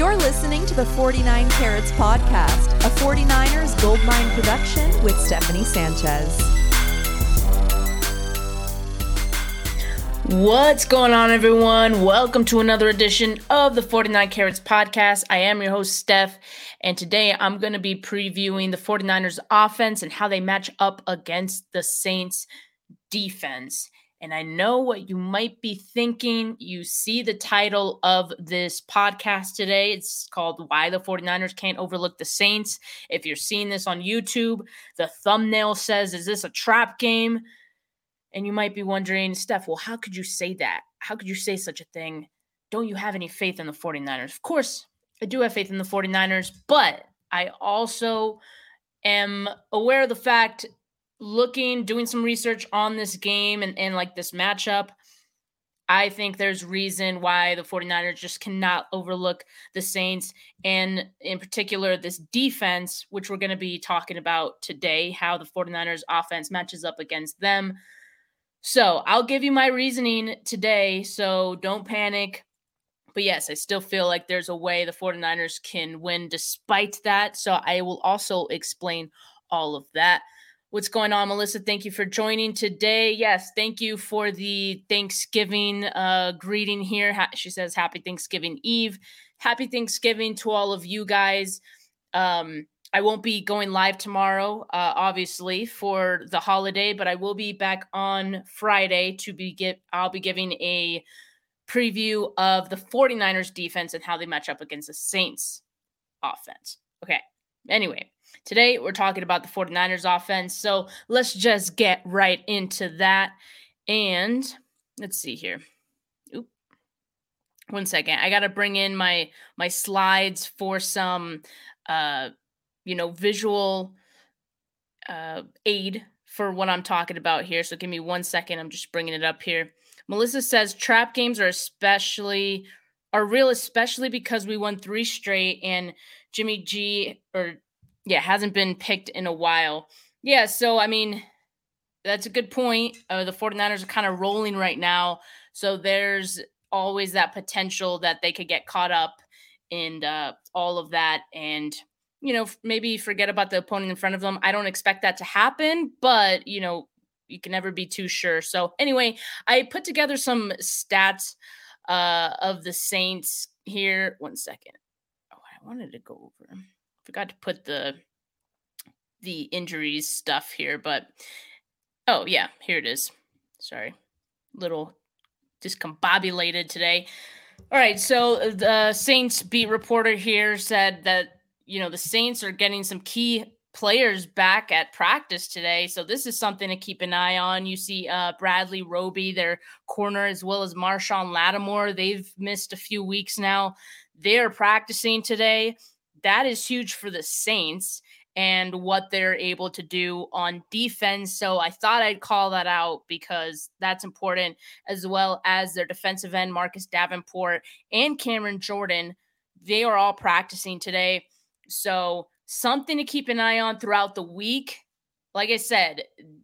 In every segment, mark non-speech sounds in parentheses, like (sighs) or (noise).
You're listening to the 49 Carats Podcast, a 49ers Goldmine production with Stephanie Sanchez. What's going on, everyone? Welcome to another edition of the 49 Carats Podcast. I am your host, Steph, and today I'm going to be previewing the 49ers offense and how they match up against the Saints defense. And I know what you might be thinking. You see the title of this podcast today. It's called Why the 49ers Can't Overlook the Saints. If you're seeing this on YouTube, the thumbnail says, Is this a trap game? And you might be wondering, Steph, well, how could you say that? How could you say such a thing? Don't you have any faith in the 49ers? Of course, I do have faith in the 49ers, but I also am aware of the fact looking, doing some research on this game and, and like this matchup, I think there's reason why the 49ers just cannot overlook the Saints and in particular this defense, which we're going to be talking about today, how the 49ers offense matches up against them. So I'll give you my reasoning today. So don't panic. But yes, I still feel like there's a way the 49ers can win despite that. So I will also explain all of that. What's going on, Melissa? Thank you for joining today. Yes, thank you for the Thanksgiving uh, greeting here. Ha- she says, Happy Thanksgiving Eve. Happy Thanksgiving to all of you guys. Um, I won't be going live tomorrow, uh, obviously, for the holiday, but I will be back on Friday to be get. I'll be giving a preview of the 49ers defense and how they match up against the Saints offense. Okay. Anyway, Today, we're talking about the 49ers offense. So let's just get right into that. And let's see here. Oop. One second. I got to bring in my my slides for some uh you know, visual uh aid for what I'm talking about here. So give me one second. I'm just bringing it up here. Melissa says trap games are especially are real especially because we won 3 straight and Jimmy G or yeah, hasn't been picked in a while. Yeah, so I mean, that's a good point. Uh, the 49ers are kind of rolling right now. So there's always that potential that they could get caught up in uh, all of that and, you know, maybe forget about the opponent in front of them. I don't expect that to happen, but, you know, you can never be too sure. So anyway, I put together some stats uh, of the Saints here. One second. Oh, I wanted to go over forgot to put the the injuries stuff here, but oh yeah, here it is. Sorry, little discombobulated today. All right, so the Saints beat reporter here said that you know the Saints are getting some key players back at practice today, so this is something to keep an eye on. You see uh, Bradley Roby, their corner, as well as Marshon Lattimore. They've missed a few weeks now. They're practicing today that is huge for the Saints and what they're able to do on defense. So I thought I'd call that out because that's important, as well as their defensive end, Marcus Davenport and Cameron Jordan. They are all practicing today. So something to keep an eye on throughout the week like I said,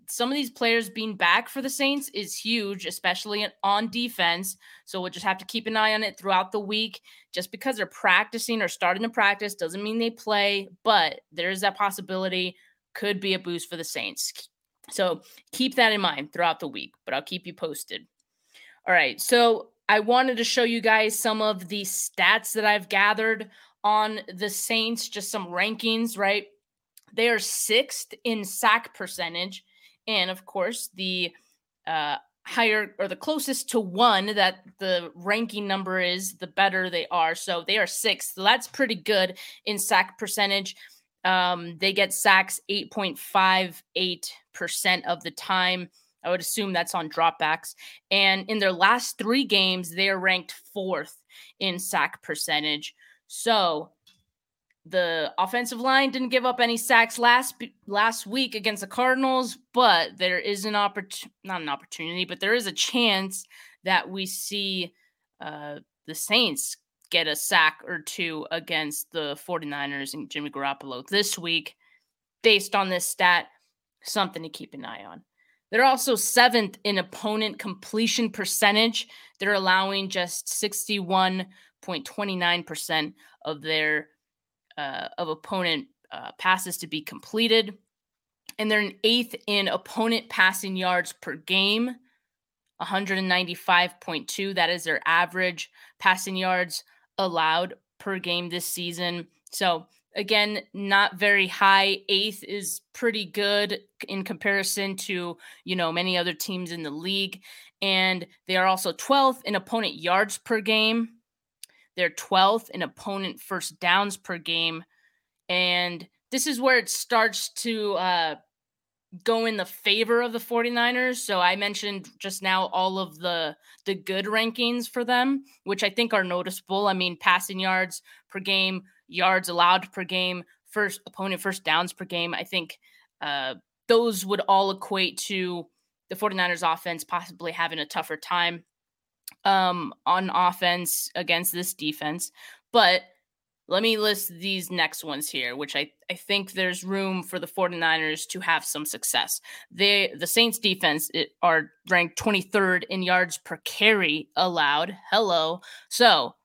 some of these players being back for the Saints is huge, especially on defense. So we'll just have to keep an eye on it throughout the week. Just because they're practicing or starting to practice doesn't mean they play, but there is that possibility. Could be a boost for the Saints. So keep that in mind throughout the week, but I'll keep you posted. All right. So I wanted to show you guys some of the stats that I've gathered on the Saints, just some rankings, right? They are sixth in sack percentage. And of course, the uh, higher or the closest to one that the ranking number is, the better they are. So they are sixth. So that's pretty good in sack percentage. Um, they get sacks 8.58% of the time. I would assume that's on dropbacks. And in their last three games, they are ranked fourth in sack percentage. So the offensive line didn't give up any sacks last last week against the Cardinals, but there is an opportunity, not an opportunity, but there is a chance that we see uh, the Saints get a sack or two against the 49ers and Jimmy Garoppolo this week based on this stat. Something to keep an eye on. They're also seventh in opponent completion percentage. They're allowing just 61.29% of their uh, of opponent uh, passes to be completed. And they're an eighth in opponent passing yards per game, 195.2. That is their average passing yards allowed per game this season. So again, not very high. Eighth is pretty good in comparison to, you know, many other teams in the league. And they are also 12th in opponent yards per game. They're 12th in opponent first downs per game. And this is where it starts to uh, go in the favor of the 49ers. So I mentioned just now all of the the good rankings for them, which I think are noticeable. I mean, passing yards per game, yards allowed per game, first opponent first downs per game. I think uh, those would all equate to the 49ers offense possibly having a tougher time um, on offense against this defense. But let me list these next ones here, which I, I think there's room for the 49ers to have some success. They the Saints defense are ranked 23rd in yards per carry allowed. Hello. So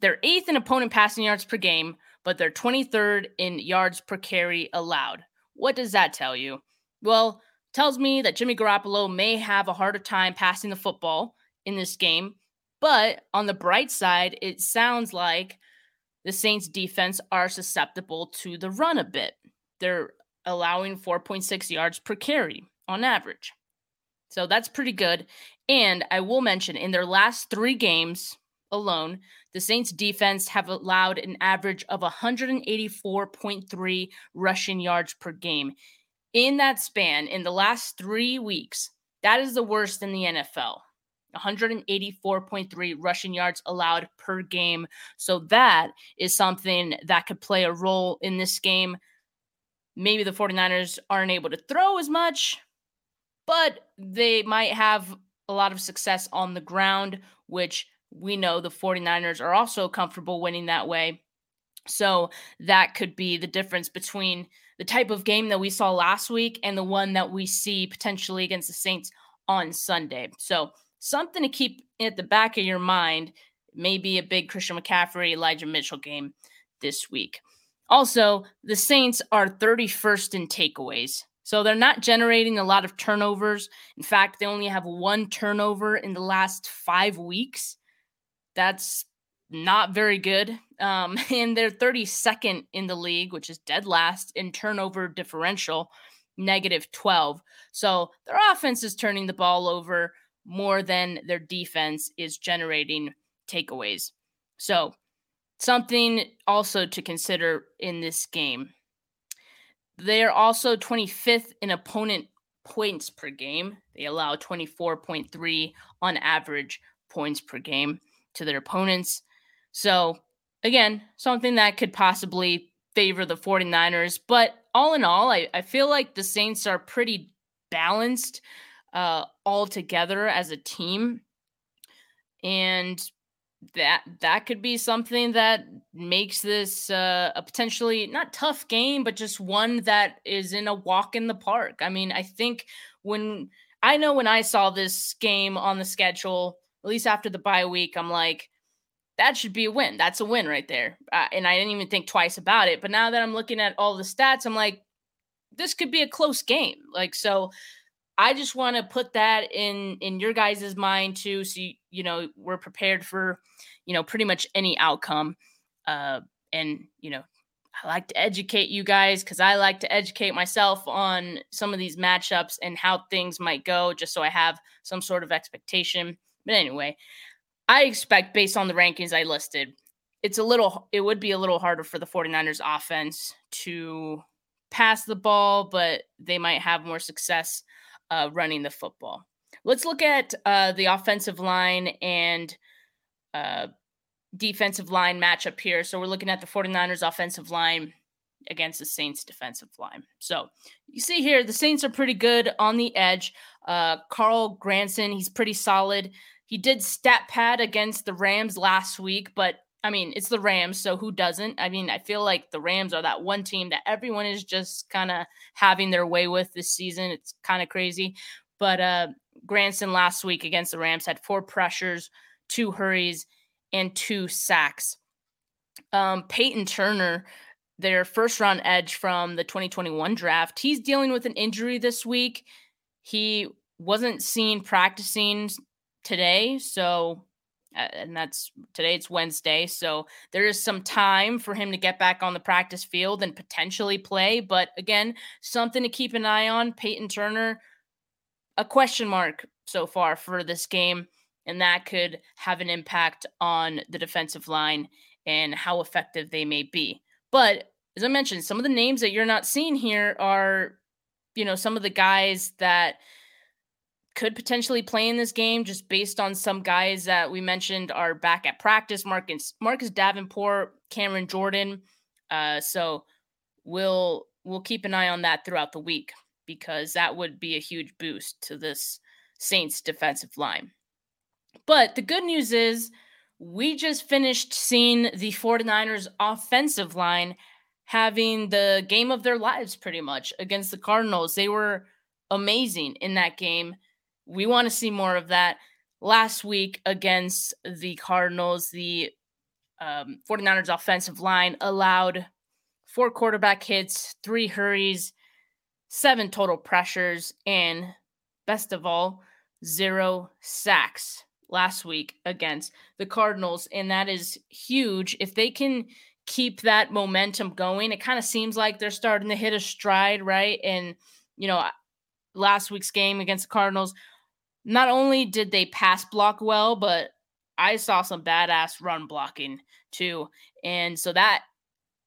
they're eighth in opponent passing yards per game, but they're 23rd in yards per carry allowed. What does that tell you? Well, tells me that Jimmy Garoppolo may have a harder time passing the football in this game. But on the bright side, it sounds like the Saints defense are susceptible to the run a bit. They're allowing 4.6 yards per carry on average. So that's pretty good. And I will mention in their last three games alone, the Saints defense have allowed an average of 184.3 rushing yards per game. In that span, in the last three weeks, that is the worst in the NFL. 184.3 rushing yards allowed per game. So that is something that could play a role in this game. Maybe the 49ers aren't able to throw as much, but they might have a lot of success on the ground, which we know the 49ers are also comfortable winning that way. So that could be the difference between the type of game that we saw last week and the one that we see potentially against the Saints on Sunday. So something to keep at the back of your mind. Maybe a big Christian McCaffrey, Elijah Mitchell game this week. Also, the Saints are 31st in takeaways. So they're not generating a lot of turnovers. In fact, they only have one turnover in the last five weeks. That's not very good. Um, (laughs) and they're 32nd in the league, which is dead last in turnover differential, negative 12. So their offense is turning the ball over more than their defense is generating takeaways. So, something also to consider in this game. They're also 25th in opponent points per game. They allow 24.3 on average points per game to their opponents. So, again, something that could possibly favor the 49ers. But all in all, I, I feel like the Saints are pretty balanced uh, all together as a team. And that that could be something that makes this uh, a potentially not tough game, but just one that is in a walk in the park. I mean, I think when I know when I saw this game on the schedule, at least after the bye week, I'm like, that should be a win. That's a win right there. Uh, and I didn't even think twice about it. But now that I'm looking at all the stats, I'm like, this could be a close game. Like, so I just want to put that in in your guys' mind too, so you, you know we're prepared for you know pretty much any outcome. Uh, and you know, I like to educate you guys because I like to educate myself on some of these matchups and how things might go, just so I have some sort of expectation. But anyway, I expect based on the rankings I listed, it's a little it would be a little harder for the 49ers offense to pass the ball, but they might have more success uh, running the football. Let's look at uh, the offensive line and uh, defensive line matchup here. So we're looking at the 49ers offensive line against the Saints defensive line. So you see here, the Saints are pretty good on the edge. Uh, Carl Granderson, he's pretty solid. He did stat pad against the Rams last week, but I mean, it's the Rams, so who doesn't? I mean, I feel like the Rams are that one team that everyone is just kind of having their way with this season. It's kind of crazy. But uh Granderson last week against the Rams had four pressures, two hurries, and two sacks. Um, Peyton Turner, their first round edge from the 2021 draft, he's dealing with an injury this week. He wasn't seen practicing today, so and that's today it's Wednesday, so there is some time for him to get back on the practice field and potentially play. But again, something to keep an eye on. Peyton Turner, a question mark so far for this game, and that could have an impact on the defensive line and how effective they may be. But as I mentioned, some of the names that you're not seeing here are, you know, some of the guys that could potentially play in this game just based on some guys that we mentioned are back at practice. Marcus Marcus Davenport, Cameron Jordan. Uh, so we'll we'll keep an eye on that throughout the week because that would be a huge boost to this Saints defensive line. But the good news is we just finished seeing the 49ers offensive line having the game of their lives pretty much against the Cardinals. They were amazing in that game. We want to see more of that. Last week against the Cardinals, the um, 49ers offensive line allowed four quarterback hits, three hurries, seven total pressures, and best of all, zero sacks last week against the Cardinals. And that is huge. If they can keep that momentum going, it kind of seems like they're starting to hit a stride, right? And, you know, last week's game against the Cardinals, not only did they pass block well, but I saw some badass run blocking too. And so that,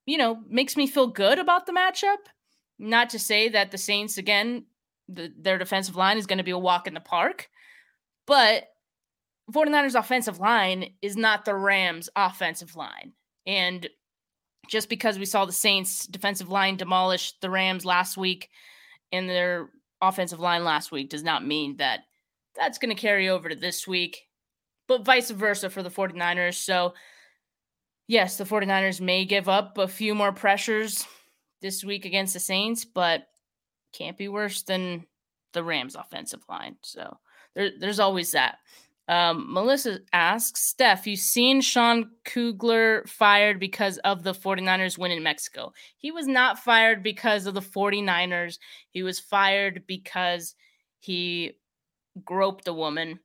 you know, makes me feel good about the matchup. Not to say that the Saints, again, the, their defensive line is going to be a walk in the park, but 49ers offensive line is not the Rams offensive line. And just because we saw the Saints defensive line demolish the Rams last week and their offensive line last week does not mean that that's going to carry over to this week, but vice versa for the 49ers. So, yes, the 49ers may give up a few more pressures this week against the Saints, but can't be worse than the Rams offensive line. So, there, there's always that. Um, Melissa asks, Steph, you seen Sean Kugler fired because of the 49ers win in Mexico? He was not fired because of the 49ers. He was fired because he groped a woman.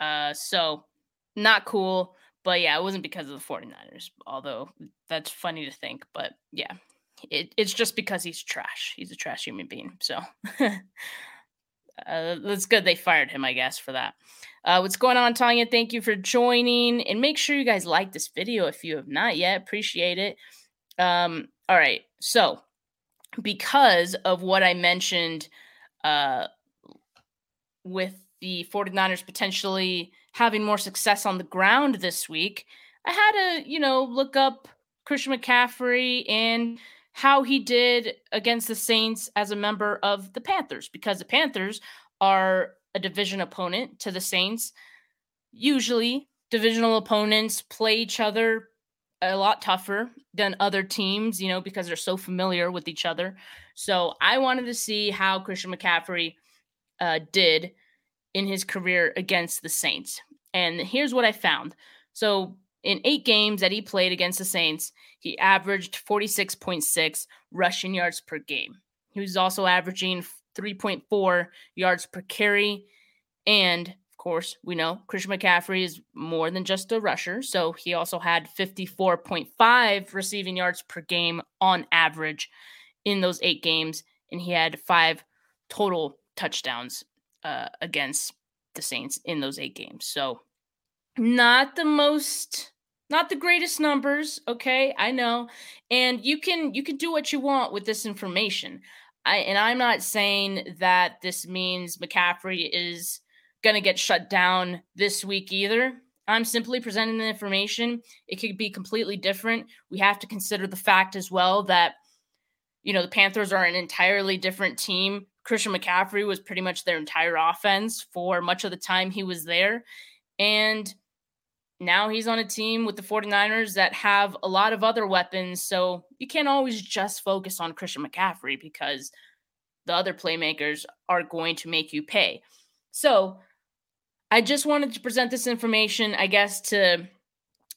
Uh, so not cool. But yeah, it wasn't because of the 49ers, although that's funny to think. But yeah, it, it's just because he's trash. He's a trash human being. So (laughs) uh, that's good they fired him, I guess, for that. Uh, what's going on, Tanya? Thank you for joining. And make sure you guys like this video if you have not yet. Appreciate it. Um, all right. So, because of what I mentioned uh, with the 49ers potentially having more success on the ground this week, I had to, you know, look up Christian McCaffrey and how he did against the Saints as a member of the Panthers because the Panthers are a division opponent to the Saints. Usually, divisional opponents play each other a lot tougher than other teams, you know, because they're so familiar with each other. So I wanted to see how Christian McCaffrey uh, did in his career against the Saints. And here's what I found. So in eight games that he played against the Saints, he averaged 46.6 rushing yards per game. He was also averaging 3.4 yards per carry. And of course, we know Christian McCaffrey is more than just a rusher. So he also had 54.5 receiving yards per game on average in those eight games. And he had five total touchdowns uh, against the Saints in those eight games. So not the most not the greatest numbers okay i know and you can you can do what you want with this information I, and I'm not saying that this means McCaffrey is going to get shut down this week either. I'm simply presenting the information. It could be completely different. We have to consider the fact as well that, you know, the Panthers are an entirely different team. Christian McCaffrey was pretty much their entire offense for much of the time he was there. And now he's on a team with the 49ers that have a lot of other weapons. So you can't always just focus on Christian McCaffrey because the other playmakers are going to make you pay. So I just wanted to present this information, I guess, to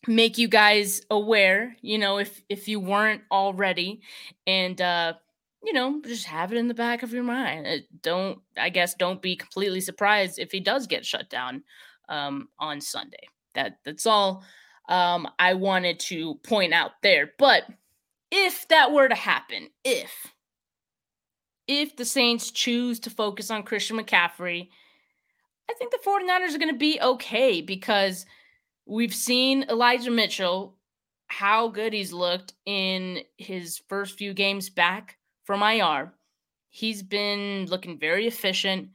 make you guys aware, you know, if if you weren't already, and uh, you know, just have it in the back of your mind. Don't, I guess, don't be completely surprised if he does get shut down um, on Sunday. That that's all um, I wanted to point out there. But if that were to happen, if if the Saints choose to focus on Christian McCaffrey, I think the 49ers are going to be okay because we've seen Elijah Mitchell, how good he's looked in his first few games back from IR. He's been looking very efficient.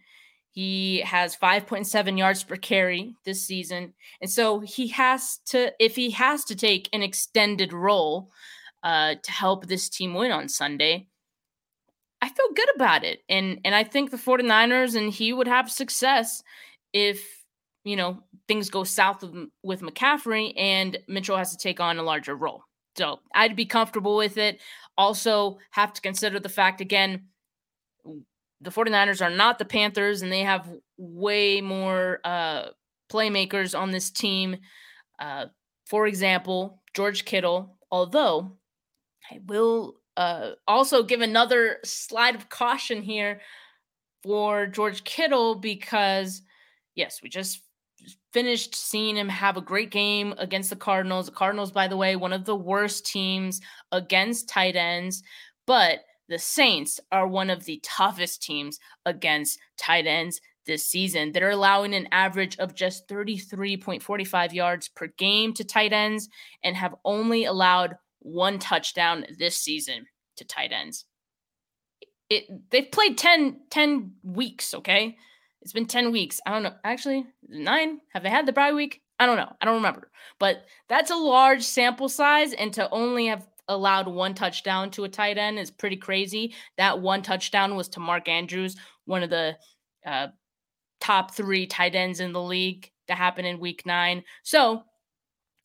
He has 5.7 yards per carry this season. And so he has to, if he has to take an extended role uh, to help this team win on Sunday, I feel good about it. And and I think the 49ers and he would have success if, you know, things go south with, with McCaffrey and Mitchell has to take on a larger role. So I'd be comfortable with it. Also, have to consider the fact again, the 49ers are not the Panthers and they have way more uh, playmakers on this team. Uh, for example, George Kittle, although I will uh, also give another slide of caution here for George Kittle because, yes, we just finished seeing him have a great game against the Cardinals. The Cardinals, by the way, one of the worst teams against tight ends, but the Saints are one of the toughest teams against tight ends this season They're allowing an average of just 33.45 yards per game to tight ends and have only allowed one touchdown this season to tight ends. It they've played 10, 10 weeks, okay? It's been 10 weeks. I don't know. Actually, nine. Have they had the bye week? I don't know. I don't remember. But that's a large sample size, and to only have allowed one touchdown to a tight end is pretty crazy. That one touchdown was to Mark Andrews, one of the uh, top three tight ends in the league that happened in week nine. So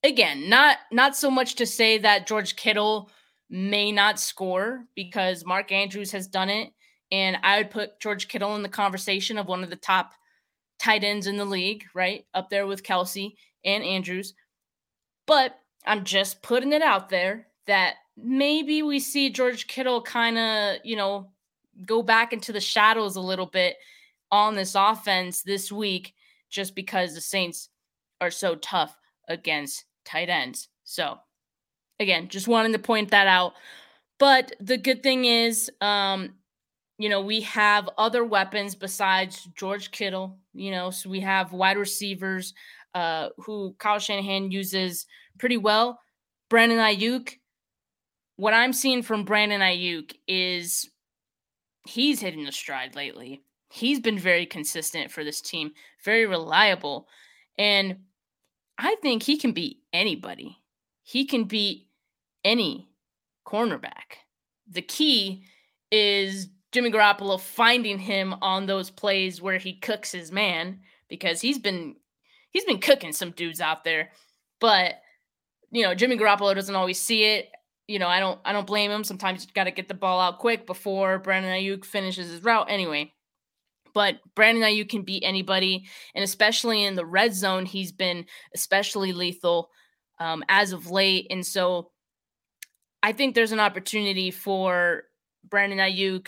again, not not so much to say that George Kittle may not score because Mark Andrews has done it. And I would put George Kittle in the conversation of one of the top tight ends in the league, right? Up there with Kelce and Andrews. But I'm just putting it out there that maybe we see George Kittle kind of, you know, go back into the shadows a little bit on this offense this week just because the Saints are so tough against tight ends. So, again, just wanted to point that out. But the good thing is, um, you know, we have other weapons besides George Kittle. You know, so we have wide receivers uh, who Kyle Shanahan uses pretty well. Brandon Aiyuk. what I'm seeing from Brandon Aiyuk is he's hitting the stride lately. He's been very consistent for this team, very reliable. And I think he can beat anybody. He can beat any cornerback. The key is Jimmy Garoppolo finding him on those plays where he cooks his man because he's been he's been cooking some dudes out there. But you know, Jimmy Garoppolo doesn't always see it you know, I don't I don't blame him. Sometimes you got to get the ball out quick before Brandon Aiyuk finishes his route. Anyway, but Brandon Aiyuk can beat anybody, and especially in the red zone, he's been especially lethal um, as of late. And so, I think there's an opportunity for Brandon Aiyuk,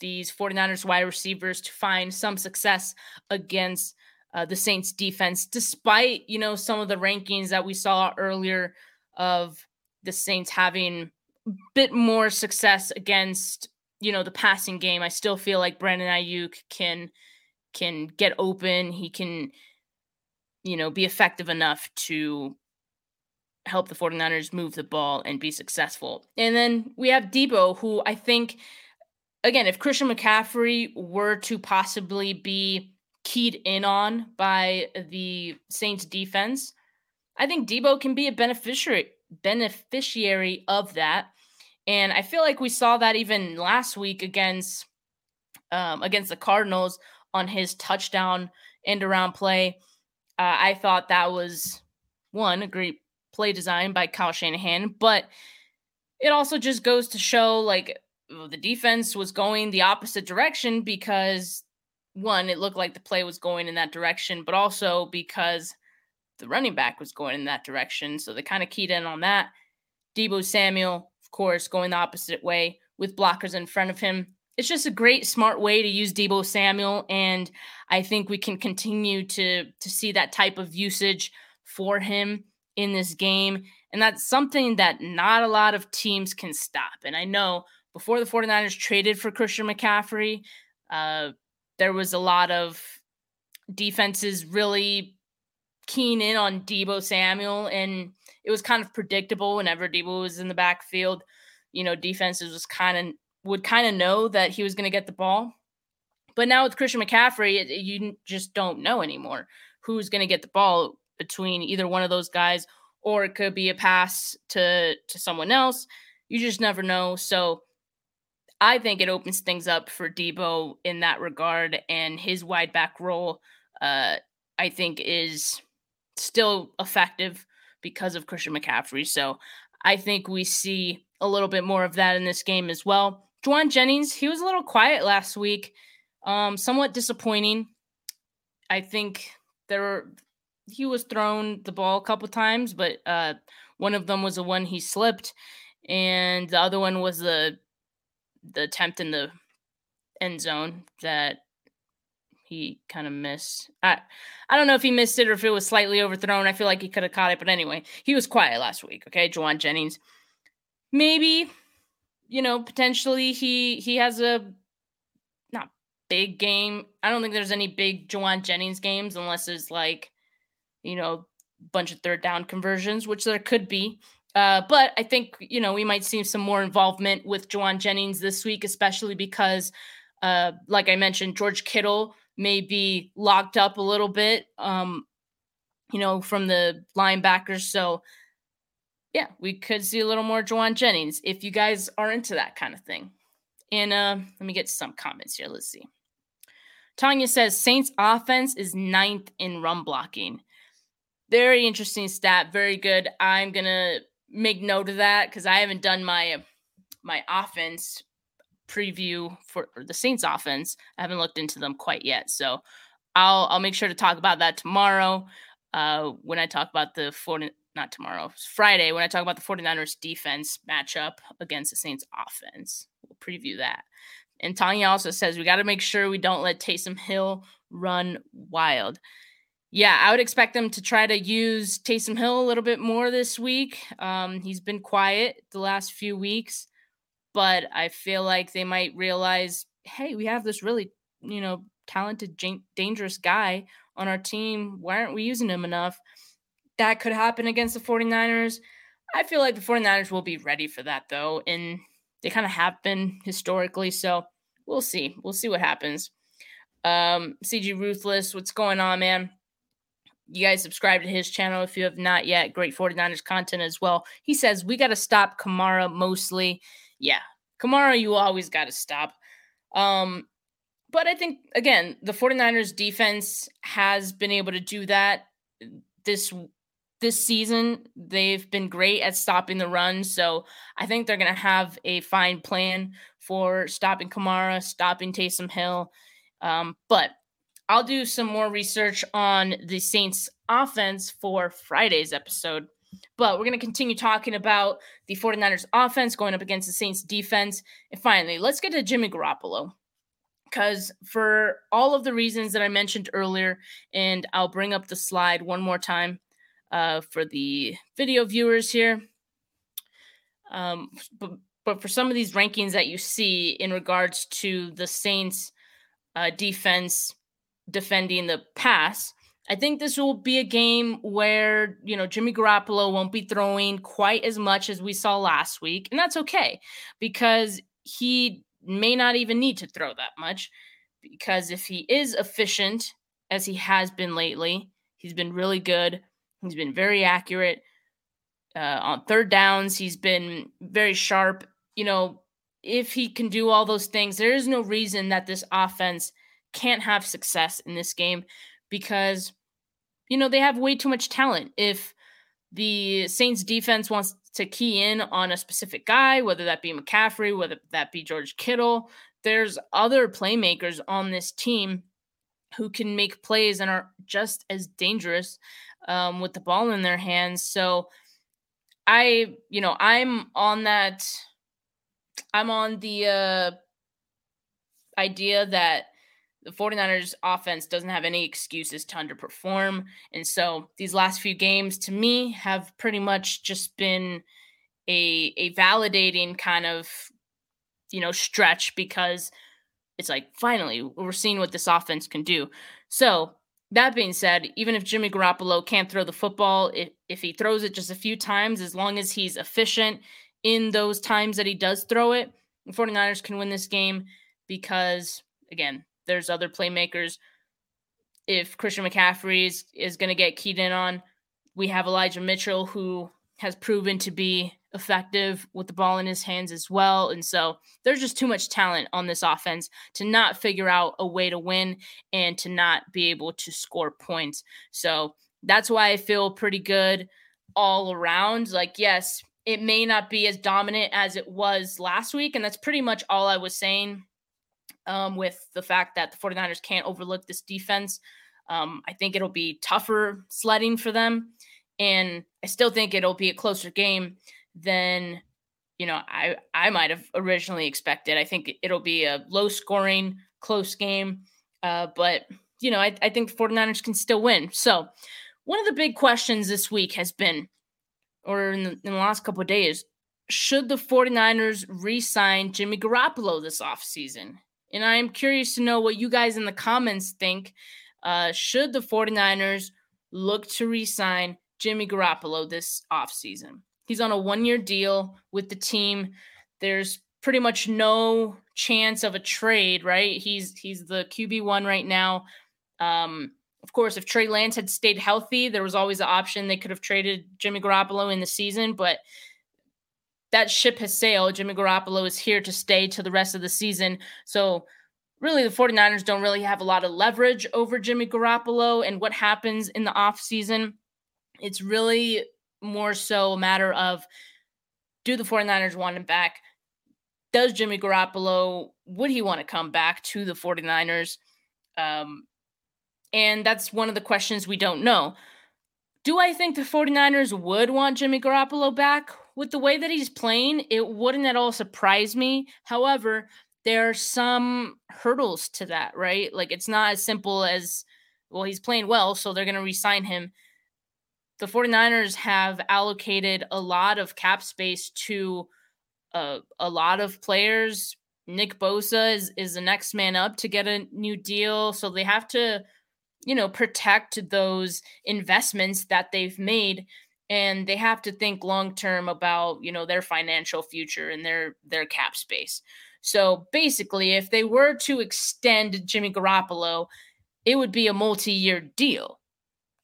these 49ers wide receivers, to find some success against uh, the Saints defense, despite you know some of the rankings that we saw earlier of the Saints having a bit more success against you know the passing game. I still feel like Brandon Aiyuk can can get open. He can you know be effective enough to help the 49ers move the ball and be successful. And then we have Deebo, who I think again if Christian McCaffrey were to possibly be keyed in on by the Saints defense, I think Deebo can be a beneficiary beneficiary of that. And I feel like we saw that even last week against um, against the Cardinals on his touchdown end around play. Uh, I thought that was one, a great play design by Kyle Shanahan, but it also just goes to show like the defense was going the opposite direction because one, it looked like the play was going in that direction, but also because the running back was going in that direction. So they kind of keyed in on that. Deebo Samuel, of course, going the opposite way with blockers in front of him. It's just a great, smart way to use Deebo Samuel, and I think we can continue to to see that type of usage for him in this game. And that's something that not a lot of teams can stop. And I know before the 49ers traded for Christian McCaffrey, uh, there was a lot of defenses really keen in on Deebo Samuel, and it was kind of predictable whenever Deebo was in the backfield. You know, defenses was kind of would kind of know that he was going to get the ball. But now with Christian McCaffrey, it, you just don't know anymore who's going to get the ball between either one of those guys, or it could be a pass to to someone else. You just never know. So I think it opens things up for Deebo in that regard, and his wide back role, uh, I think, is still effective because of Christian McCaffrey. So I think we see a little bit more of that in this game as well. Jauan Jennings, he was a little quiet last week, um, somewhat disappointing. I think there were, he was thrown the ball a couple times, but uh, one of them was the one he slipped, and the other one was the the attempt in the end zone that he kind of missed. I I don't know if he missed it or if it was slightly overthrown. I feel like he could have caught it, but anyway, he was quiet last week. Okay, Jauan Jennings. Maybe, you know, potentially he he has a not big game. I don't think there's any big Jauan Jennings games unless it's like, you know, bunch of third down conversions, which there could be. Uh, but I think you know we might see some more involvement with Jauan Jennings this week, especially because, uh, like I mentioned, George Kittle may be locked up a little bit, um, you know, from the linebackers. So, yeah, we could see a little more Jauan Jennings if you guys are into that kind of thing. And uh, let me get some comments here. Let's see. Tanya says Saints offense is ninth in run blocking. Very interesting stat. Very good. I'm gonna make note of that because I haven't done my my offense preview for the Saints offense. I haven't looked into them quite yet. So I'll I'll make sure to talk about that tomorrow uh, when I talk about the 40 not tomorrow, Friday when I talk about the 49ers defense matchup against the Saints offense. We'll preview that. And Tanya also says we got to make sure we don't let Taysom Hill run wild yeah, I would expect them to try to use Taysom Hill a little bit more this week. Um, he's been quiet the last few weeks, but I feel like they might realize, hey, we have this really, you know, talented, dangerous guy on our team. Why aren't we using him enough? That could happen against the 49ers. I feel like the 49ers will be ready for that, though, and they kind of have been historically. So we'll see. We'll see what happens. Um, CG Ruthless, what's going on, man? You guys subscribe to his channel if you have not yet. Great 49ers content as well. He says, We got to stop Kamara mostly. Yeah, Kamara, you always got to stop. Um, but I think, again, the 49ers defense has been able to do that this this season. They've been great at stopping the run. So I think they're going to have a fine plan for stopping Kamara, stopping Taysom Hill. Um, but I'll do some more research on the Saints offense for Friday's episode. But we're going to continue talking about the 49ers offense going up against the Saints defense. And finally, let's get to Jimmy Garoppolo. Because for all of the reasons that I mentioned earlier, and I'll bring up the slide one more time uh, for the video viewers here. Um, but, but for some of these rankings that you see in regards to the Saints uh, defense defending the pass. I think this will be a game where, you know, Jimmy Garoppolo won't be throwing quite as much as we saw last week. And that's okay because he may not even need to throw that much. Because if he is efficient, as he has been lately, he's been really good. He's been very accurate uh, on third downs. He's been very sharp. You know, if he can do all those things, there is no reason that this offense can't have success in this game because you know they have way too much talent. If the Saints defense wants to key in on a specific guy, whether that be McCaffrey, whether that be George Kittle. There's other playmakers on this team who can make plays and are just as dangerous um, with the ball in their hands. So I, you know, I'm on that. I'm on the uh, idea that the 49ers offense doesn't have any excuses to underperform. And so these last few games to me have pretty much just been a a validating kind of you know stretch because it's like finally we're seeing what this offense can do. So that being said, even if Jimmy Garoppolo can't throw the football, if, if he throws it just a few times, as long as he's efficient in those times that he does throw it, the 49ers can win this game because, again, there's other playmakers. If Christian McCaffrey is, is going to get keyed in on, we have Elijah Mitchell, who has proven to be effective with the ball in his hands as well. And so there's just too much talent on this offense to not figure out a way to win and to not be able to score points. So that's why I feel pretty good all around. Like, yes, it may not be as dominant as it was last week. And that's pretty much all I was saying um, with the fact that the 49ers can't overlook this defense. Um, I think it'll be tougher sledding for them. And I still think it'll be a closer game than you know I I might have originally expected. I think it'll be a low scoring, close game. Uh, but you know, I, I think the 49ers can still win. So one of the big questions this week has been, or in the, in the last couple of days, should the 49ers re-sign Jimmy Garoppolo this offseason? And I am curious to know what you guys in the comments think. Uh, should the 49ers look to re-sign Jimmy Garoppolo this offseason? He's on a one-year deal with the team. There's pretty much no chance of a trade, right? He's he's the QB1 right now. Um, of course, if Trey Lance had stayed healthy, there was always the option they could have traded Jimmy Garoppolo in the season, but that ship has sailed. Jimmy Garoppolo is here to stay to the rest of the season. So, really, the 49ers don't really have a lot of leverage over Jimmy Garoppolo and what happens in the offseason. It's really more so a matter of do the 49ers want him back? Does Jimmy Garoppolo, would he want to come back to the 49ers? Um, and that's one of the questions we don't know. Do I think the 49ers would want Jimmy Garoppolo back? With the way that he's playing, it wouldn't at all surprise me. However, there are some hurdles to that, right? Like it's not as simple as, well, he's playing well, so they're going to resign him. The 49ers have allocated a lot of cap space to uh, a lot of players. Nick Bosa is, is the next man up to get a new deal. So they have to, you know, protect those investments that they've made and they have to think long term about you know their financial future and their their cap space. So basically, if they were to extend Jimmy Garoppolo, it would be a multi-year deal.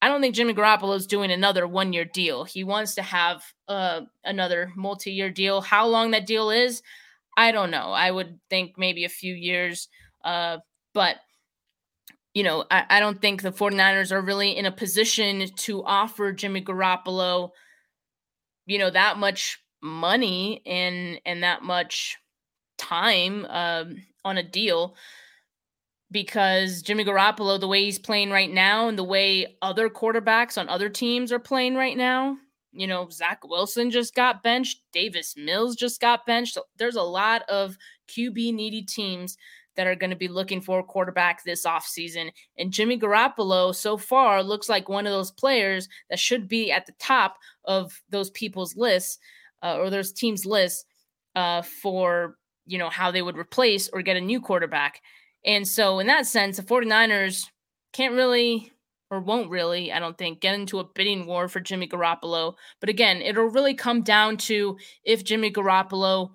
I don't think Jimmy Garoppolo is doing another one-year deal. He wants to have uh, another multi-year deal. How long that deal is, I don't know. I would think maybe a few years. Uh, but you know, I, I don't think the 49ers are really in a position to offer Jimmy Garoppolo, you know, that much money and and that much time um, on a deal because Jimmy Garoppolo, the way he's playing right now and the way other quarterbacks on other teams are playing right now, you know, Zach Wilson just got benched, Davis Mills just got benched. There's a lot of QB needy teams that are going to be looking for a quarterback this offseason. And Jimmy Garoppolo, so far, looks like one of those players that should be at the top of those people's lists uh, or those teams' lists uh, for, you know, how they would replace or get a new quarterback. And so, in that sense, the 49ers can't really or won't really, I don't think, get into a bidding war for Jimmy Garoppolo. But again, it'll really come down to if Jimmy Garoppolo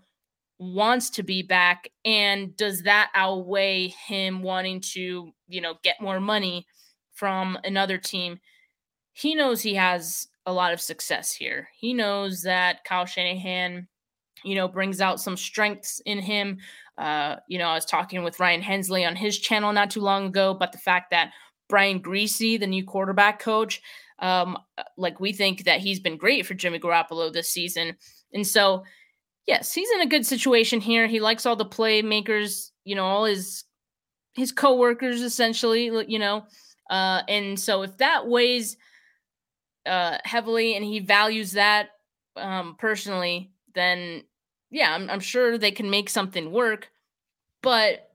wants to be back and does that outweigh him wanting to you know get more money from another team? He knows he has a lot of success here. He knows that kyle shanahan you know brings out some strengths in him. Uh you know i was talking with ryan hensley on his channel not too long ago but the fact that Brian Griese the new quarterback coach Um, like we think that he's been great for Jimmy Garoppolo this season. And so, yes, he's in a good situation here. He likes all the playmakers, you know, all his his coworkers essentially, you know. Uh, and so if that weighs uh, heavily and he values that um, personally, then yeah, I'm, I'm sure they can make something work. But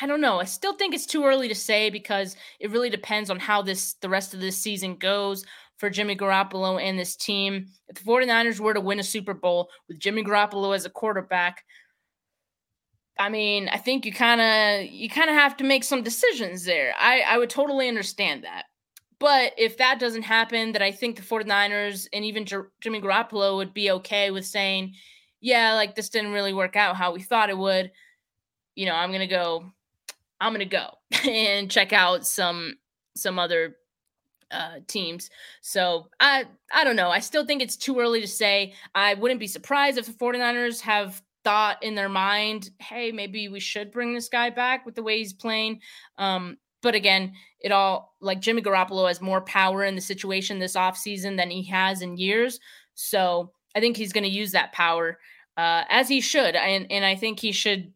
I don't know. I still think it's too early to say because it really depends on how this the rest of this season goes for Jimmy Garoppolo and this team. If the 49ers were to win a Super Bowl with Jimmy Garoppolo as a quarterback, I mean, I think you kind of you kind of have to make some decisions there. I I would totally understand that. But if that doesn't happen, that I think the 49ers and even Jimmy Garoppolo would be okay with saying, yeah, like this didn't really work out how we thought it would. You know, I'm going to go I'm going to go (laughs) and check out some some other uh, teams. So I I don't know. I still think it's too early to say. I wouldn't be surprised if the 49ers have thought in their mind, hey, maybe we should bring this guy back with the way he's playing. Um, but again, it all like Jimmy Garoppolo has more power in the situation this offseason than he has in years. So I think he's going to use that power uh, as he should. And, and I think he should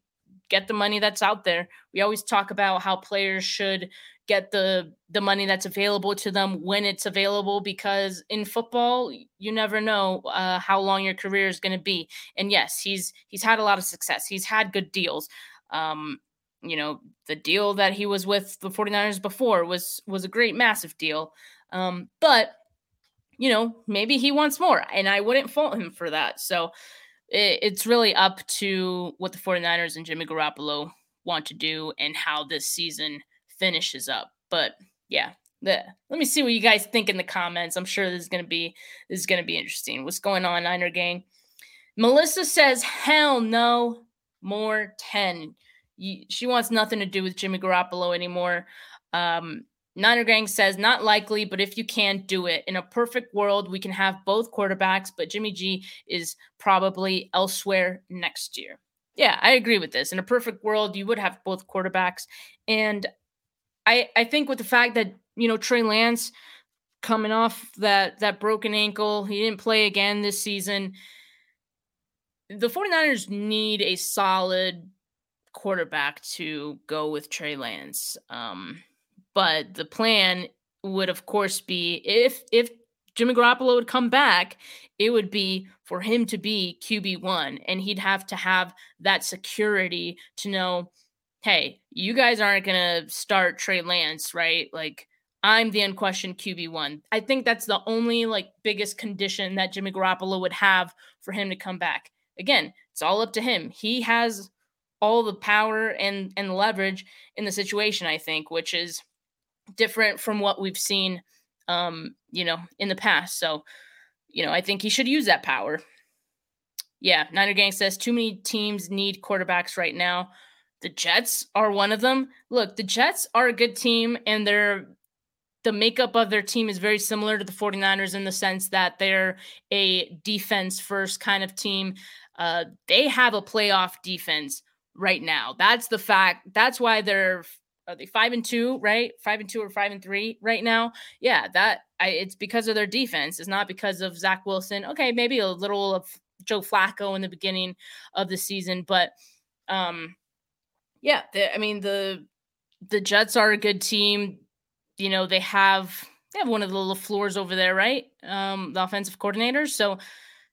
get the money that's out there. We always talk about how players should get the the money that's available to them when it's available because in football you never know uh, how long your career is going to be. And yes he's he's had a lot of success. He's had good deals. Um, you know the deal that he was with the 49ers before was was a great massive deal. Um, but you know maybe he wants more and i wouldn't fault him for that. So it, it's really up to what the 49ers and jimmy garoppolo want to do and how this season finishes up. But yeah, the, let me see what you guys think in the comments. I'm sure this is gonna be this is gonna be interesting. What's going on, Niner Gang? Melissa says, "Hell no, more ten. she wants nothing to do with Jimmy Garoppolo anymore." Um, Niner Gang says, "Not likely, but if you can't do it. In a perfect world, we can have both quarterbacks, but Jimmy G is probably elsewhere next year." Yeah, I agree with this. In a perfect world, you would have both quarterbacks, and I I think with the fact that you know Trey Lance coming off that that broken ankle, he didn't play again this season. The 49ers need a solid quarterback to go with Trey Lance. Um, but the plan would of course be if if Jimmy Garoppolo would come back, it would be for him to be QB1 and he'd have to have that security to know hey, you guys aren't going to start Trey Lance, right? Like, I'm the unquestioned QB1. I think that's the only like biggest condition that Jimmy Garoppolo would have for him to come back. Again, it's all up to him. He has all the power and and leverage in the situation, I think, which is different from what we've seen um, you know, in the past. So, you know, I think he should use that power. Yeah, Niner Gang says too many teams need quarterbacks right now. The Jets are one of them. Look, the Jets are a good team and they're the makeup of their team is very similar to the 49ers in the sense that they're a defense first kind of team. Uh, they have a playoff defense right now. That's the fact. That's why they're are they five and two, right? Five and two or five and three right now. Yeah, that I, it's because of their defense. It's not because of Zach Wilson. Okay, maybe a little of Joe Flacco in the beginning of the season, but um, yeah, the, I mean the the Jets are a good team. You know, they have they have one of the LaFleurs over there, right? Um, the offensive coordinators. So,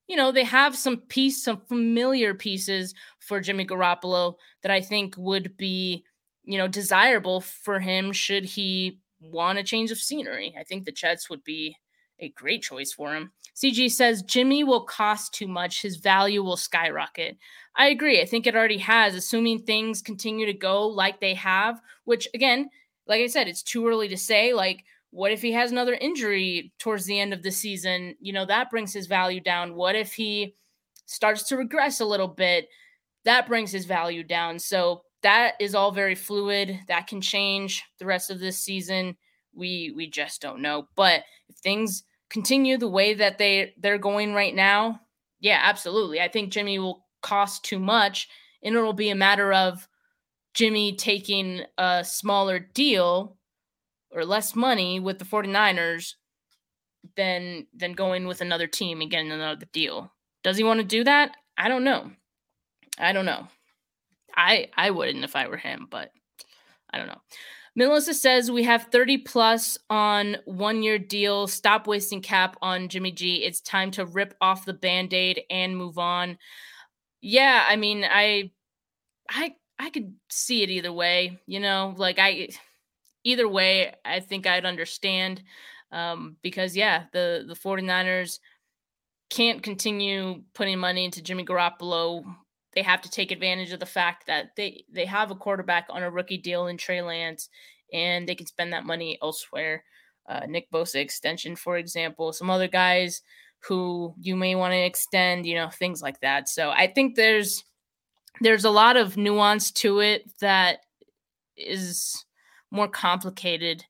you know, they have some piece, some familiar pieces for Jimmy Garoppolo that I think would be, you know, desirable for him should he want a change of scenery. I think the Jets would be a great choice for him. CG says Jimmy will cost too much. His value will skyrocket. I agree. I think it already has, assuming things continue to go like they have, which again, like I said, it's too early to say. Like, what if he has another injury towards the end of the season? You know, that brings his value down. What if he starts to regress a little bit? That brings his value down. So that is all very fluid. That can change the rest of this season. We we just don't know. But if things continue the way that they they're going right now, yeah, absolutely. I think Jimmy will cost too much and it'll be a matter of Jimmy taking a smaller deal or less money with the 49ers than than going with another team and getting another deal. Does he want to do that? I don't know. I don't know. I I wouldn't if I were him, but I don't know. Melissa says we have 30 plus on one year deal. Stop wasting cap on Jimmy G. It's time to rip off the band-aid and move on. Yeah, I mean, I I I could see it either way, you know, like I either way, I think I'd understand. Um, because yeah, the the 49ers can't continue putting money into Jimmy Garoppolo they have to take advantage of the fact that they they have a quarterback on a rookie deal in Trey Lance, and they can spend that money elsewhere. Uh, Nick Bosa extension, for example, some other guys who you may want to extend, you know, things like that. So I think there's there's a lot of nuance to it that is more complicated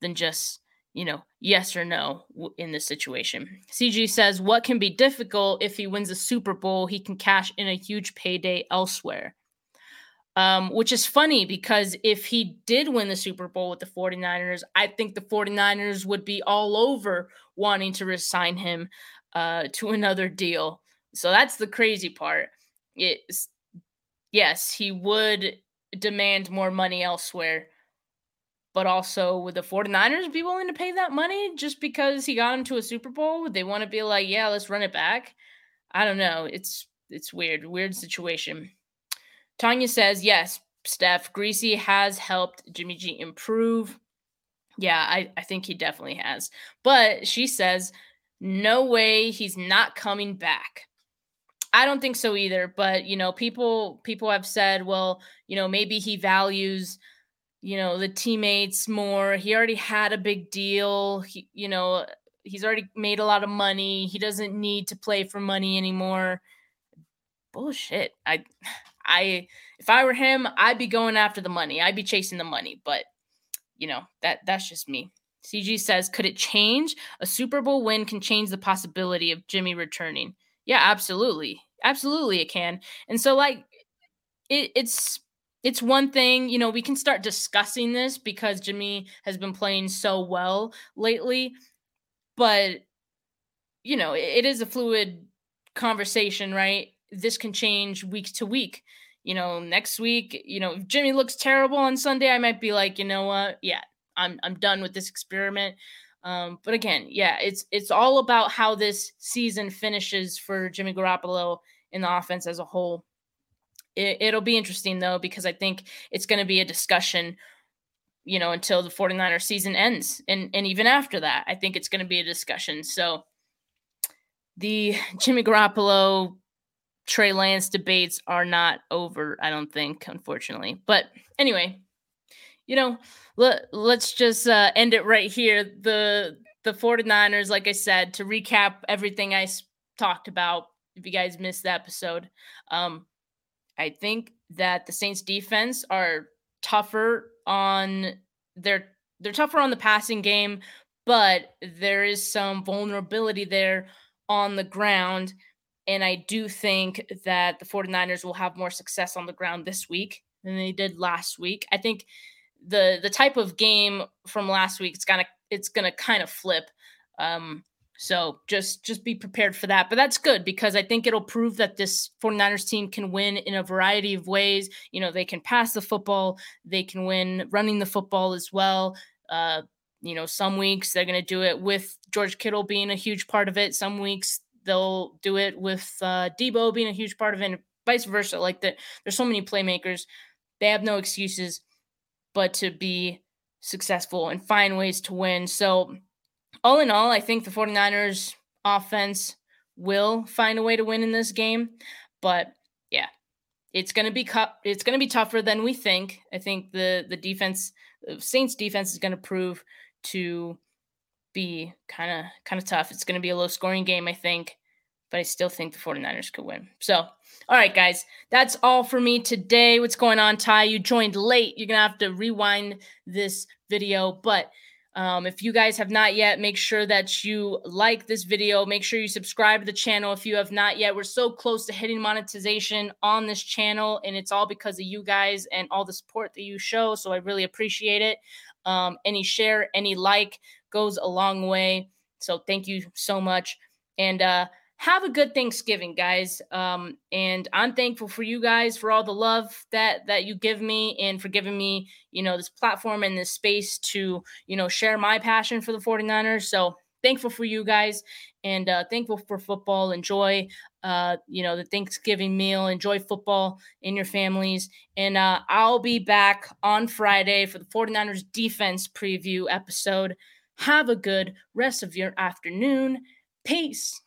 than just you know, yes or no in this situation. CG says, What can be difficult if he wins a Super Bowl? He can cash in a huge payday elsewhere. Um, which is funny because if he did win the Super Bowl with the 49ers, I think the 49ers would be all over wanting to resign him uh, to another deal. So that's the crazy part. It's, yes, he would demand more money elsewhere but also would the 49ers be willing to pay that money just because he got him to a Super Bowl? Would they want to be like, yeah, let's run it back? I don't know. It's it's weird, weird situation. Tanya says, yes, Steph, Griese has helped Jimmy G improve. Yeah, I, I think he definitely has. But she says, no way he's not coming back. I don't think so either. But you know, people people have said, well, you know, maybe he values you know the teammates more. He already had a big deal. He, you know he's already made a lot of money. He doesn't need to play for money anymore. Bullshit. I (sighs) i if i were him i'd be going after the money. I'd be chasing the money but you know that that's just me. Cg says could it change? A super bowl win can change the possibility of jimmy returning. Yeah absolutely. Absolutely it can. And so like it, it's it's one thing, you know, we can start discussing this because Jimmy has been playing so well lately, but you know, it, is a fluid conversation, right? This can change week to week. You know, next week, you know, if Jimmy looks terrible on Sunday, I might be like, you know what? Yeah, I'm I'm done with this experiment. Um, but again, yeah, it's it's all about how this season finishes for Jimmy Garoppolo in the offense as a whole it, will be interesting though because I think it's going to be a discussion you know until the 49er season ends and and even after that I think it's going to be a discussion. So the (laughs) Jimmy Garoppolo Trey Lance debates are not over I don't think unfortunately. But anyway you know let, let's just uh, end it right here. The the 49ers like I said to recap everything I talked about if you guys missed the episode um I think that the Saints defense are tougher on their they're tougher on the passing game, but there is some vulnerability there on the ground. And I do think that the 49ers will have more success on the ground this week than they did last week. I think the the type of game from last week it's gonna it's gonna kind of flip. Um, so just just be prepared for that. But that's good because I think it'll prove that this 49ers team can win in a variety of ways. You know, they can pass the football, they can win running the football as well. Uh, you know, some weeks they're going to do it with George Kittle being a huge part of it. Some weeks they'll do it with uh, Deebo being a huge part of it, and vice versa. Like that, there's so many playmakers. They have no excuses but to be successful and find ways to win. So all in all, I think the 49ers offense will find a way to win in this game. But yeah, it's gonna be cu- it's gonna be tougher than we think. I think the the defense, the Saints defense, is gonna prove to be kind of kind of tough. It's gonna be a low scoring game, I think, but I still think the 49ers could win. So, all right, guys, that's all for me today. What's going on, Ty? You joined late. You're gonna have to rewind this video, but um, if you guys have not yet, make sure that you like this video. Make sure you subscribe to the channel if you have not yet. We're so close to hitting monetization on this channel, and it's all because of you guys and all the support that you show. So I really appreciate it. Um, any share, any like goes a long way. So thank you so much. And uh, have a good Thanksgiving, guys. Um, and I'm thankful for you guys for all the love that that you give me and for giving me, you know, this platform and this space to, you know, share my passion for the 49ers. So thankful for you guys and uh, thankful for football. Enjoy, uh, you know, the Thanksgiving meal. Enjoy football in your families. And uh, I'll be back on Friday for the 49ers defense preview episode. Have a good rest of your afternoon. Peace.